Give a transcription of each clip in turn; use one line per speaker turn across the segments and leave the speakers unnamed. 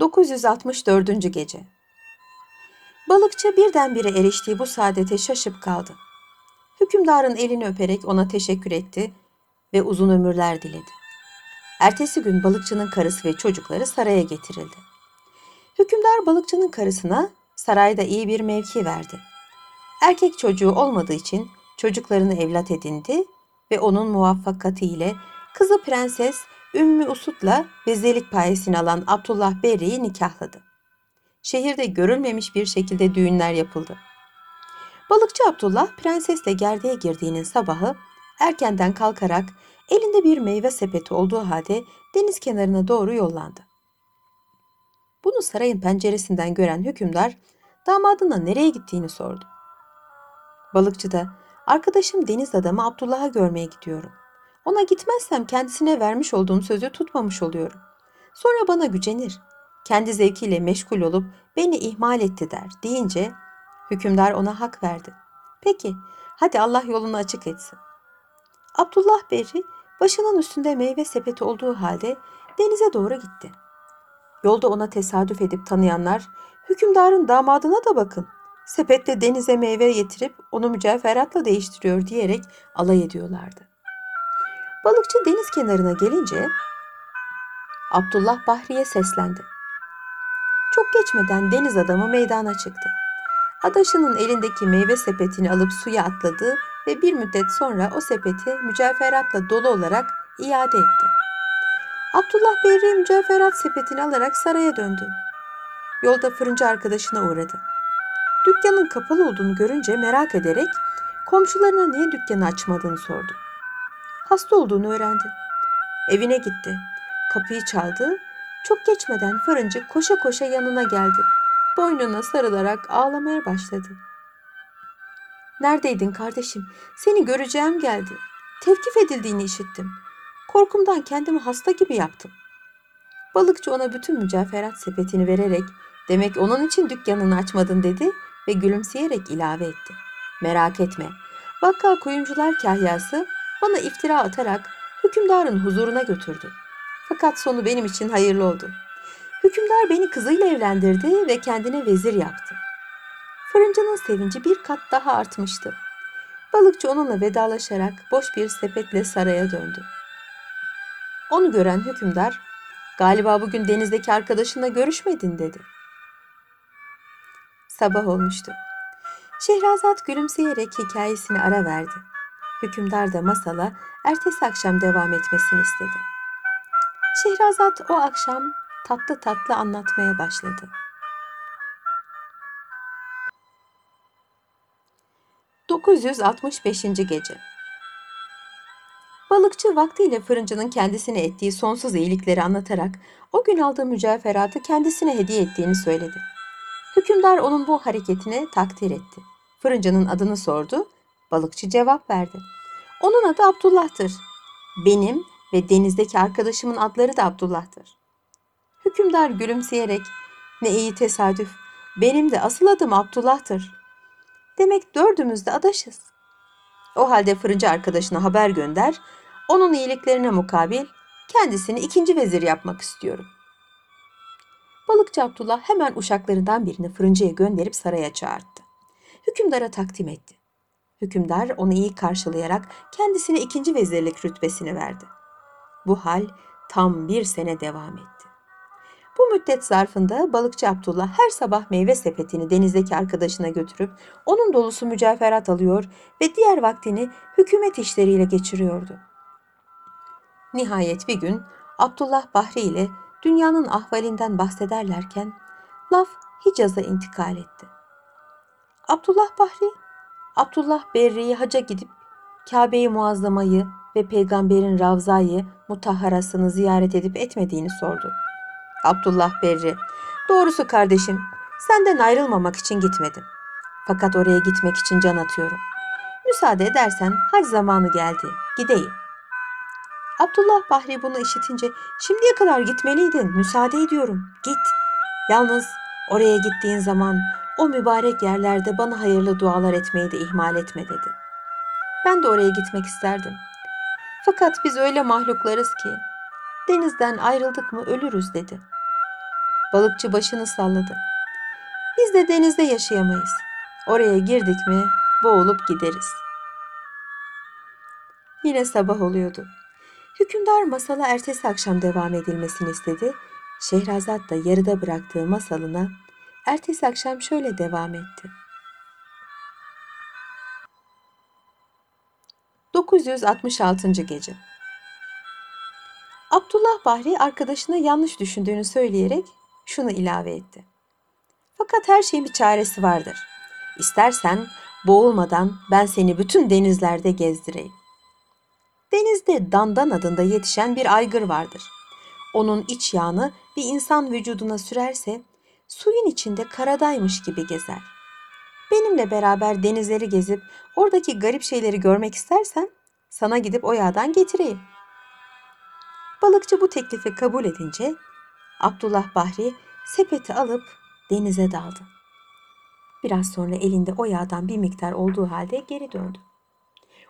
964. Gece Balıkçı birdenbire eriştiği bu saadete şaşıp kaldı. Hükümdarın elini öperek ona teşekkür etti ve uzun ömürler diledi. Ertesi gün balıkçının karısı ve çocukları saraya getirildi. Hükümdar balıkçının karısına sarayda iyi bir mevki verdi. Erkek çocuğu olmadığı için çocuklarını evlat edindi ve onun muvaffakati ile kızı prenses Ümmü Usut'la vezirlik payesini alan Abdullah Berri'yi nikahladı. Şehirde görülmemiş bir şekilde düğünler yapıldı. Balıkçı Abdullah prensesle gerdeğe girdiğinin sabahı erkenden kalkarak elinde bir meyve sepeti olduğu halde deniz kenarına doğru yollandı. Bunu sarayın penceresinden gören hükümdar damadına nereye gittiğini sordu. Balıkçı da arkadaşım deniz adamı Abdullah'ı görmeye gidiyorum. Ona gitmezsem kendisine vermiş olduğum sözü tutmamış oluyorum. Sonra bana gücenir. Kendi zevkiyle meşgul olup beni ihmal etti der deyince hükümdar ona hak verdi. Peki hadi Allah yolunu açık etsin. Abdullah Berri başının üstünde meyve sepeti olduğu halde denize doğru gitti. Yolda ona tesadüf edip tanıyanlar hükümdarın damadına da bakın. Sepette denize meyve getirip onu mücevheratla değiştiriyor diyerek alay ediyorlardı. Balıkçı deniz kenarına gelince Abdullah Bahri'ye seslendi. Çok geçmeden deniz adamı meydana çıktı. Adaşının elindeki meyve sepetini alıp suya atladı ve bir müddet sonra o sepeti mücevheratla dolu olarak iade etti. Abdullah Berri mücevherat sepetini alarak saraya döndü. Yolda fırıncı arkadaşına uğradı. Dükkanın kapalı olduğunu görünce merak ederek komşularına niye dükkanı açmadığını sordu. Hasta olduğunu öğrendi. Evine gitti. Kapıyı çaldı. Çok geçmeden fırıncı koşa koşa yanına geldi. Boynuna sarılarak ağlamaya başladı. Neredeydin kardeşim? Seni göreceğim geldi. Tevkif edildiğini işittim. Korkumdan kendimi hasta gibi yaptım. Balıkçı ona bütün mücevherat sepetini vererek demek onun için dükkanını açmadın dedi ve gülümseyerek ilave etti. Merak etme. Vaka kuyumcular kahyası bana iftira atarak hükümdarın huzuruna götürdü. Fakat sonu benim için hayırlı oldu. Hükümdar beni kızıyla evlendirdi ve kendine vezir yaptı. Fırıncının sevinci bir kat daha artmıştı. Balıkçı onunla vedalaşarak boş bir sepetle saraya döndü. Onu gören hükümdar, galiba bugün denizdeki arkadaşınla görüşmedin dedi. Sabah olmuştu. Şehrazat gülümseyerek hikayesini ara verdi. Hükümdar da masala ertesi akşam devam etmesini istedi. Şehrazat o akşam tatlı tatlı anlatmaya başladı. ...965. Gece Balıkçı vaktiyle fırıncının kendisine ettiği sonsuz iyilikleri anlatarak... ...o gün aldığı mücevheratı kendisine hediye ettiğini söyledi. Hükümdar onun bu hareketini takdir etti. Fırıncının adını sordu. Balıkçı cevap verdi. Onun adı Abdullah'tır. Benim ve denizdeki arkadaşımın adları da Abdullah'tır. Hükümdar gülümseyerek ne iyi tesadüf. Benim de asıl adım Abdullah'tır. Demek dördümüz de adaşız. O halde fırıncı arkadaşına haber gönder. Onun iyiliklerine mukabil kendisini ikinci vezir yapmak istiyorum. Balıkçı Abdullah hemen uşaklarından birini fırıncıya gönderip saraya çağırdı. Hükümdara takdim etti. Hükümdar onu iyi karşılayarak kendisine ikinci vezirlik rütbesini verdi. Bu hal tam bir sene devam etti. Bu müddet zarfında balıkçı Abdullah her sabah meyve sepetini denizdeki arkadaşına götürüp onun dolusu mücevherat alıyor ve diğer vaktini hükümet işleriyle geçiriyordu. Nihayet bir gün Abdullah Bahri ile dünyanın ahvalinden bahsederlerken laf Hicaz'a intikal etti. Abdullah Bahri, Abdullah Berri'yi haca gidip Kabe-i Muazzama'yı ve peygamberin Ravza'yı mutahharasını ziyaret edip etmediğini sordu. Abdullah Berri, doğrusu kardeşim senden ayrılmamak için gitmedim. Fakat oraya gitmek için can atıyorum. Müsaade edersen hac zamanı geldi, gideyim. Abdullah Bahri bunu işitince şimdiye kadar gitmeliydin, müsaade ediyorum, git. Yalnız oraya gittiğin zaman o mübarek yerlerde bana hayırlı dualar etmeyi de ihmal etme dedi. Ben de oraya gitmek isterdim. Fakat biz öyle mahluklarız ki denizden ayrıldık mı ölürüz dedi. Balıkçı başını salladı. Biz de denizde yaşayamayız. Oraya girdik mi boğulup gideriz. Yine sabah oluyordu. Hükümdar masala ertesi akşam devam edilmesini istedi. Şehrazat da yarıda bıraktığı masalına ertesi akşam şöyle devam etti. 966. gece. Abdullah Bahri arkadaşına yanlış düşündüğünü söyleyerek şunu ilave etti. Fakat her şeyin bir çaresi vardır. İstersen boğulmadan ben seni bütün denizlerde gezdireyim. Denizde dandan adında yetişen bir aygır vardır. Onun iç yağını bir insan vücuduna sürerse suyun içinde karadaymış gibi gezer. Benimle beraber denizleri gezip oradaki garip şeyleri görmek istersen sana gidip o yağdan getireyim. Balıkçı bu teklifi kabul edince Abdullah Bahri sepeti alıp denize daldı. Biraz sonra elinde o yağdan bir miktar olduğu halde geri döndü.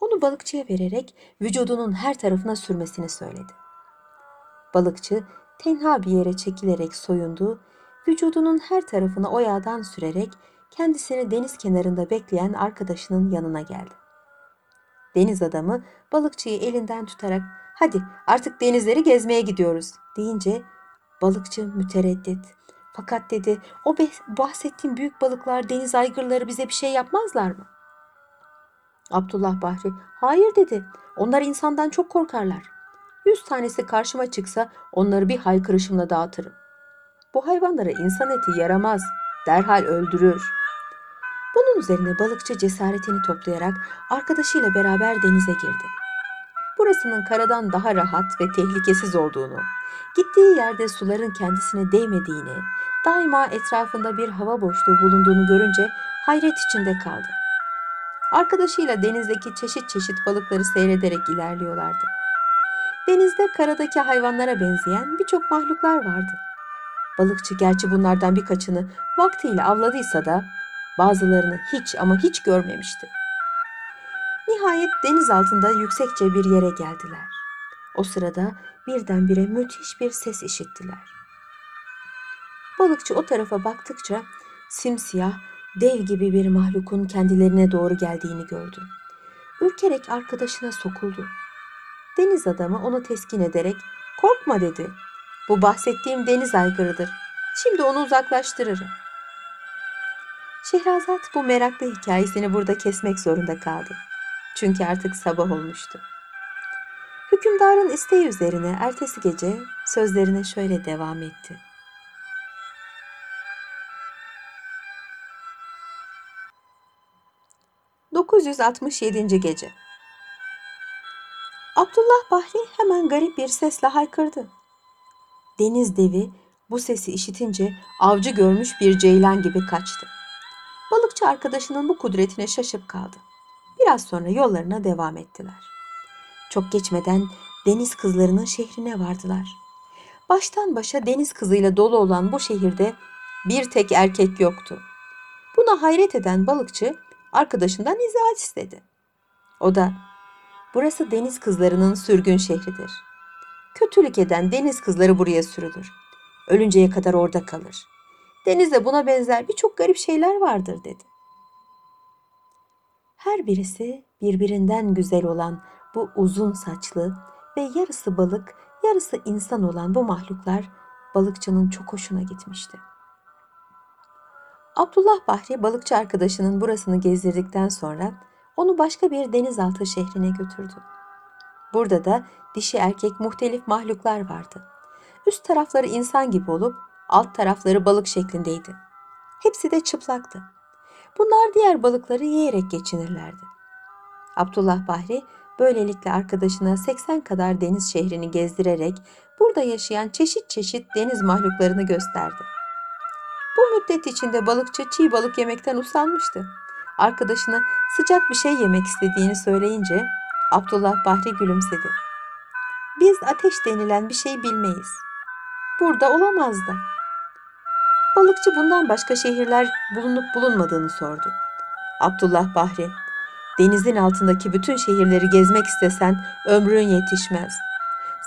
Onu balıkçıya vererek vücudunun her tarafına sürmesini söyledi. Balıkçı tenha bir yere çekilerek soyundu, vücudunun her tarafına o yağdan sürerek kendisini deniz kenarında bekleyen arkadaşının yanına geldi. Deniz adamı balıkçıyı elinden tutarak hadi artık denizleri gezmeye gidiyoruz deyince balıkçı mütereddit. Fakat dedi o bahsettiğim büyük balıklar deniz aygırları bize bir şey yapmazlar mı? Abdullah Bahri hayır dedi onlar insandan çok korkarlar. Yüz tanesi karşıma çıksa onları bir haykırışımla dağıtırım. Bu hayvanlara insan eti yaramaz derhal öldürür.'' Bunun üzerine balıkçı cesaretini toplayarak arkadaşıyla beraber denize girdi. Burasının karadan daha rahat ve tehlikesiz olduğunu, gittiği yerde suların kendisine değmediğini, daima etrafında bir hava boşluğu bulunduğunu görünce hayret içinde kaldı. Arkadaşıyla denizdeki çeşit çeşit balıkları seyrederek ilerliyorlardı. Denizde karadaki hayvanlara benzeyen birçok mahluklar vardı. Balıkçı gerçi bunlardan birkaçını vaktiyle avladıysa da Bazılarını hiç ama hiç görmemişti. Nihayet deniz altında yüksekçe bir yere geldiler. O sırada birdenbire müthiş bir ses işittiler. Balıkçı o tarafa baktıkça simsiyah, dev gibi bir mahlukun kendilerine doğru geldiğini gördü. Ürkerek arkadaşına sokuldu. Deniz adamı onu teskin ederek korkma dedi. Bu bahsettiğim deniz aygırıdır. Şimdi onu uzaklaştırırım. Şehrazat bu meraklı hikayesini burada kesmek zorunda kaldı. Çünkü artık sabah olmuştu. Hükümdarın isteği üzerine ertesi gece sözlerine şöyle devam etti. ...967. Gece Abdullah Bahri hemen garip bir sesle haykırdı. Deniz devi bu sesi işitince avcı görmüş bir ceylan gibi kaçtı. Balıkçı arkadaşının bu kudretine şaşıp kaldı. Biraz sonra yollarına devam ettiler. Çok geçmeden deniz kızlarının şehrine vardılar. Baştan başa deniz kızıyla dolu olan bu şehirde bir tek erkek yoktu. Buna hayret eden balıkçı arkadaşından izahat istedi. O da burası deniz kızlarının sürgün şehridir. Kötülük eden deniz kızları buraya sürülür. Ölünceye kadar orada kalır. Denizde buna benzer birçok garip şeyler vardır dedi. Her birisi birbirinden güzel olan bu uzun saçlı ve yarısı balık, yarısı insan olan bu mahluklar balıkçının çok hoşuna gitmişti. Abdullah Bahri balıkçı arkadaşının burasını gezdirdikten sonra onu başka bir denizaltı şehrine götürdü. Burada da dişi erkek muhtelif mahluklar vardı. Üst tarafları insan gibi olup alt tarafları balık şeklindeydi. Hepsi de çıplaktı. Bunlar diğer balıkları yiyerek geçinirlerdi. Abdullah Bahri böylelikle arkadaşına 80 kadar deniz şehrini gezdirerek burada yaşayan çeşit çeşit deniz mahluklarını gösterdi. Bu müddet içinde balıkçı çiğ balık yemekten usanmıştı. Arkadaşına sıcak bir şey yemek istediğini söyleyince Abdullah Bahri gülümsedi. Biz ateş denilen bir şey bilmeyiz. Burada olamaz da. Balıkçı bundan başka şehirler bulunup bulunmadığını sordu. Abdullah Bahri, denizin altındaki bütün şehirleri gezmek istesen ömrün yetişmez.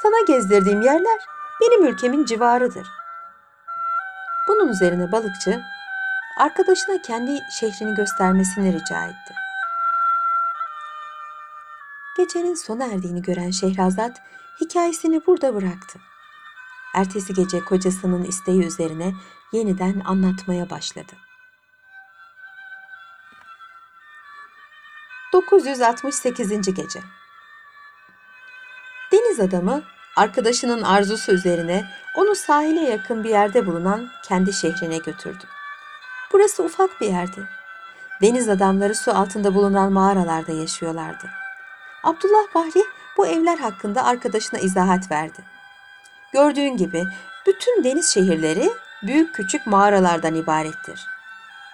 Sana gezdirdiğim yerler benim ülkemin civarıdır. Bunun üzerine balıkçı arkadaşına kendi şehrini göstermesini rica etti. Gecenin sona erdiğini gören Şehrazat hikayesini burada bıraktı. Ertesi gece kocasının isteği üzerine yeniden anlatmaya başladı. 968. gece. Deniz adamı arkadaşının arzusu üzerine onu sahile yakın bir yerde bulunan kendi şehrine götürdü. Burası ufak bir yerdi. Deniz adamları su altında bulunan mağaralarda yaşıyorlardı. Abdullah Bahri bu evler hakkında arkadaşına izahat verdi. Gördüğün gibi bütün deniz şehirleri büyük küçük mağaralardan ibarettir.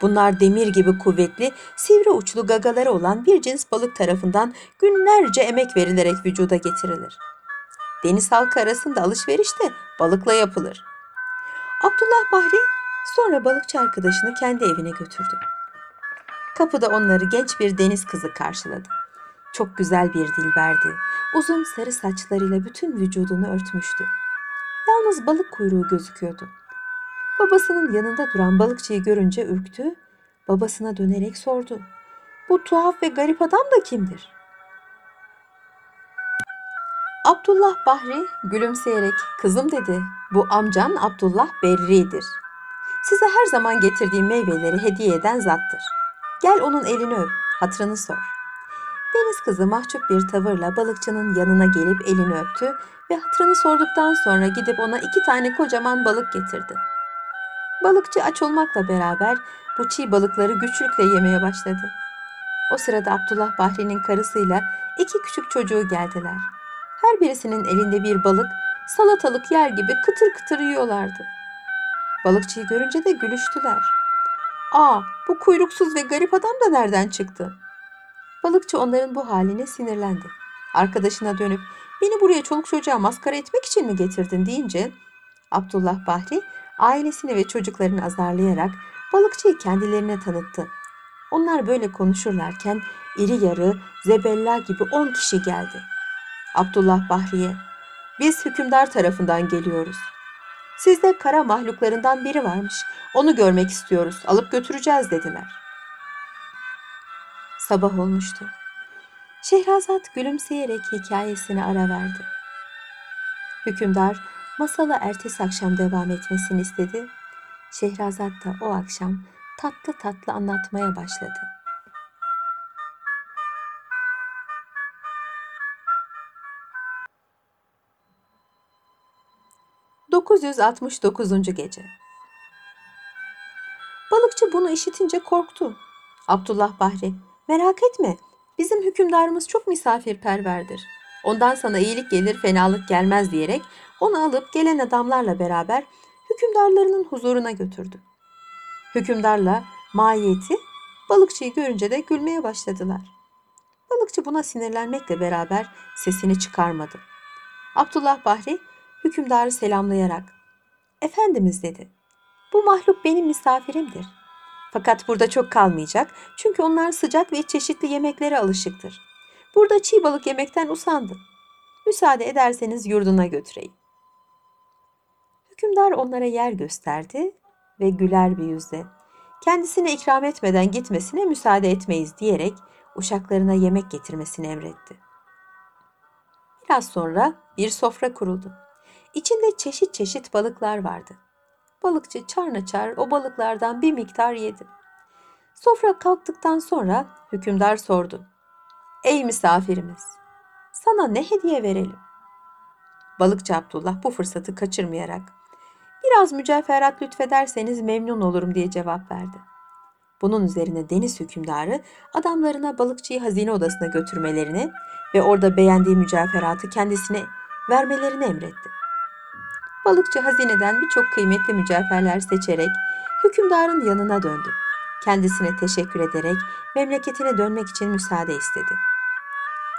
Bunlar demir gibi kuvvetli, sivri uçlu gagaları olan bir cins balık tarafından günlerce emek verilerek vücuda getirilir. Deniz halkı arasında alışveriş de balıkla yapılır. Abdullah Bahri sonra balıkçı arkadaşını kendi evine götürdü. Kapıda onları genç bir deniz kızı karşıladı. Çok güzel bir dilberdi. Uzun sarı saçlarıyla bütün vücudunu örtmüştü. Yalnız balık kuyruğu gözüküyordu. Babasının yanında duran balıkçıyı görünce ürktü, babasına dönerek sordu. Bu tuhaf ve garip adam da kimdir? Abdullah Bahri gülümseyerek kızım dedi. Bu amcan Abdullah Berri'dir. Size her zaman getirdiğim meyveleri hediye eden zattır. Gel onun elini öp, hatırını sor. Deniz kızı mahcup bir tavırla balıkçının yanına gelip elini öptü ve hatırını sorduktan sonra gidip ona iki tane kocaman balık getirdi. Balıkçı aç olmakla beraber bu çiğ balıkları güçlükle yemeye başladı. O sırada Abdullah Bahri'nin karısıyla iki küçük çocuğu geldiler. Her birisinin elinde bir balık, salatalık yer gibi kıtır kıtır yiyorlardı. Balıkçıyı görünce de gülüştüler. Aa, bu kuyruksuz ve garip adam da nereden çıktı? Balıkçı onların bu haline sinirlendi. Arkadaşına dönüp beni buraya çoluk çocuğa maskara etmek için mi getirdin deyince Abdullah Bahri ailesini ve çocuklarını azarlayarak balıkçıyı kendilerine tanıttı. Onlar böyle konuşurlarken iri yarı zebella gibi on kişi geldi. Abdullah Bahri'ye biz hükümdar tarafından geliyoruz. Sizde kara mahluklarından biri varmış. Onu görmek istiyoruz. Alıp götüreceğiz dediler. Sabah olmuştu. Şehrazat gülümseyerek hikayesine ara verdi. Hükümdar masala ertesi akşam devam etmesini istedi. Şehrazat da o akşam tatlı tatlı anlatmaya başladı. ...969. Gece Balıkçı bunu işitince korktu. Abdullah Bahri Merak etme, bizim hükümdarımız çok misafirperverdir. Ondan sana iyilik gelir, fenalık gelmez diyerek onu alıp gelen adamlarla beraber hükümdarlarının huzuruna götürdü. Hükümdarla maiyeti balıkçıyı görünce de gülmeye başladılar. Balıkçı buna sinirlenmekle beraber sesini çıkarmadı. Abdullah Bahri hükümdarı selamlayarak "Efendimiz" dedi. "Bu mahluk benim misafirimdir. Fakat burada çok kalmayacak çünkü onlar sıcak ve çeşitli yemeklere alışıktır. Burada çiğ balık yemekten usandı. Müsaade ederseniz yurduna götüreyim. Hükümdar onlara yer gösterdi ve güler bir yüzle kendisine ikram etmeden gitmesine müsaade etmeyiz diyerek uşaklarına yemek getirmesini emretti. Biraz sonra bir sofra kuruldu. İçinde çeşit çeşit balıklar vardı. Balıkçı çarnaçar o balıklardan bir miktar yedi. Sofra kalktıktan sonra hükümdar sordu. Ey misafirimiz, sana ne hediye verelim? Balıkçı Abdullah bu fırsatı kaçırmayarak biraz mücevherat lütfederseniz memnun olurum diye cevap verdi. Bunun üzerine deniz hükümdarı adamlarına balıkçıyı hazine odasına götürmelerini ve orada beğendiği mücevheratı kendisine vermelerini emretti. Balıkçı hazineden birçok kıymetli mücevherler seçerek hükümdarın yanına döndü. Kendisine teşekkür ederek memleketine dönmek için müsaade istedi.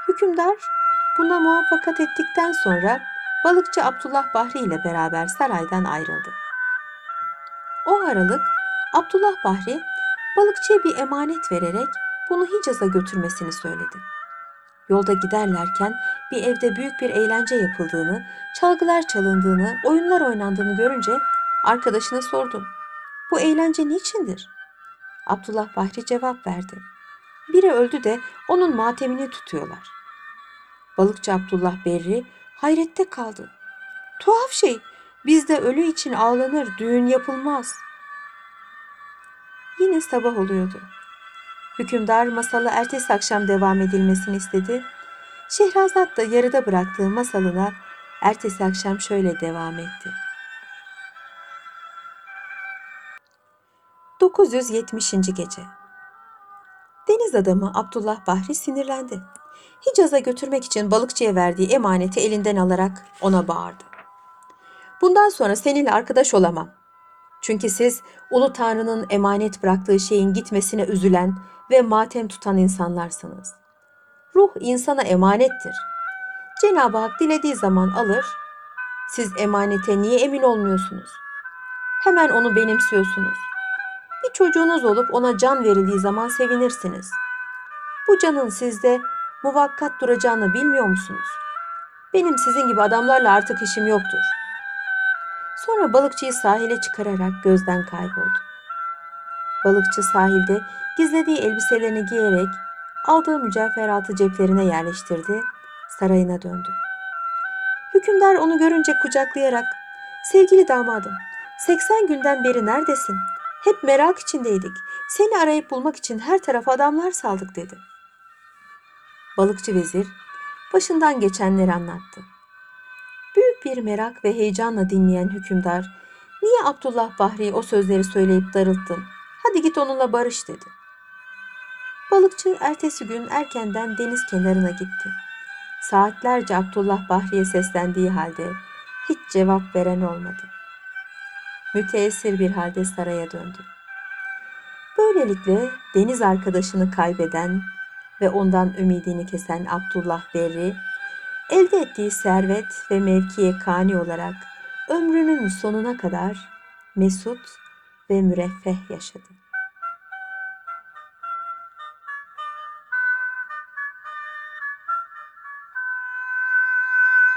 Hükümdar buna muvaffakat ettikten sonra balıkçı Abdullah Bahri ile beraber saraydan ayrıldı. O aralık Abdullah Bahri balıkçıya bir emanet vererek bunu Hicaz'a götürmesini söyledi. Yolda giderlerken bir evde büyük bir eğlence yapıldığını, çalgılar çalındığını, oyunlar oynandığını görünce arkadaşına sordu. Bu eğlence niçindir? Abdullah Bahri cevap verdi. Biri öldü de onun matemini tutuyorlar. Balıkçı Abdullah Berri hayrette kaldı. Tuhaf şey, bizde ölü için ağlanır, düğün yapılmaz. Yine sabah oluyordu. Hükümdar masalı ertesi akşam devam edilmesini istedi. Şehrazat da yarıda bıraktığı masalına ertesi akşam şöyle devam etti. 970. gece. Deniz adamı Abdullah Bahri sinirlendi. Hicaz'a götürmek için balıkçıya verdiği emaneti elinden alarak ona bağırdı. Bundan sonra seninle arkadaş olamam. Çünkü siz Ulu Tanrı'nın emanet bıraktığı şeyin gitmesine üzülen ve matem tutan insanlarsınız. Ruh insana emanettir. Cenab-ı Hak dilediği zaman alır. Siz emanete niye emin olmuyorsunuz? Hemen onu benimsiyorsunuz. Bir çocuğunuz olup ona can verildiği zaman sevinirsiniz. Bu canın sizde muvakkat duracağını bilmiyor musunuz? Benim sizin gibi adamlarla artık işim yoktur. Sonra balıkçıyı sahile çıkararak gözden kayboldu. Balıkçı sahilde gizlediği elbiselerini giyerek aldığı mücevheratı ceplerine yerleştirdi, sarayına döndü. Hükümdar onu görünce kucaklayarak "Sevgili damadım, 80 günden beri neredesin? Hep merak içindeydik. Seni arayıp bulmak için her tarafa adamlar saldık." dedi. Balıkçı vezir başından geçenleri anlattı. Büyük bir merak ve heyecanla dinleyen hükümdar, "Niye Abdullah Bahri'ye o sözleri söyleyip darılttın? Hadi git onunla barış." dedi. Balıkçı ertesi gün erkenden deniz kenarına gitti. Saatlerce Abdullah Bahri'ye seslendiği halde hiç cevap veren olmadı. Müteessir bir halde saraya döndü. Böylelikle deniz arkadaşını kaybeden ve ondan ümidini kesen Abdullah Berri, elde ettiği servet ve mevkiye kani olarak ömrünün sonuna kadar mesut ve müreffeh yaşadı.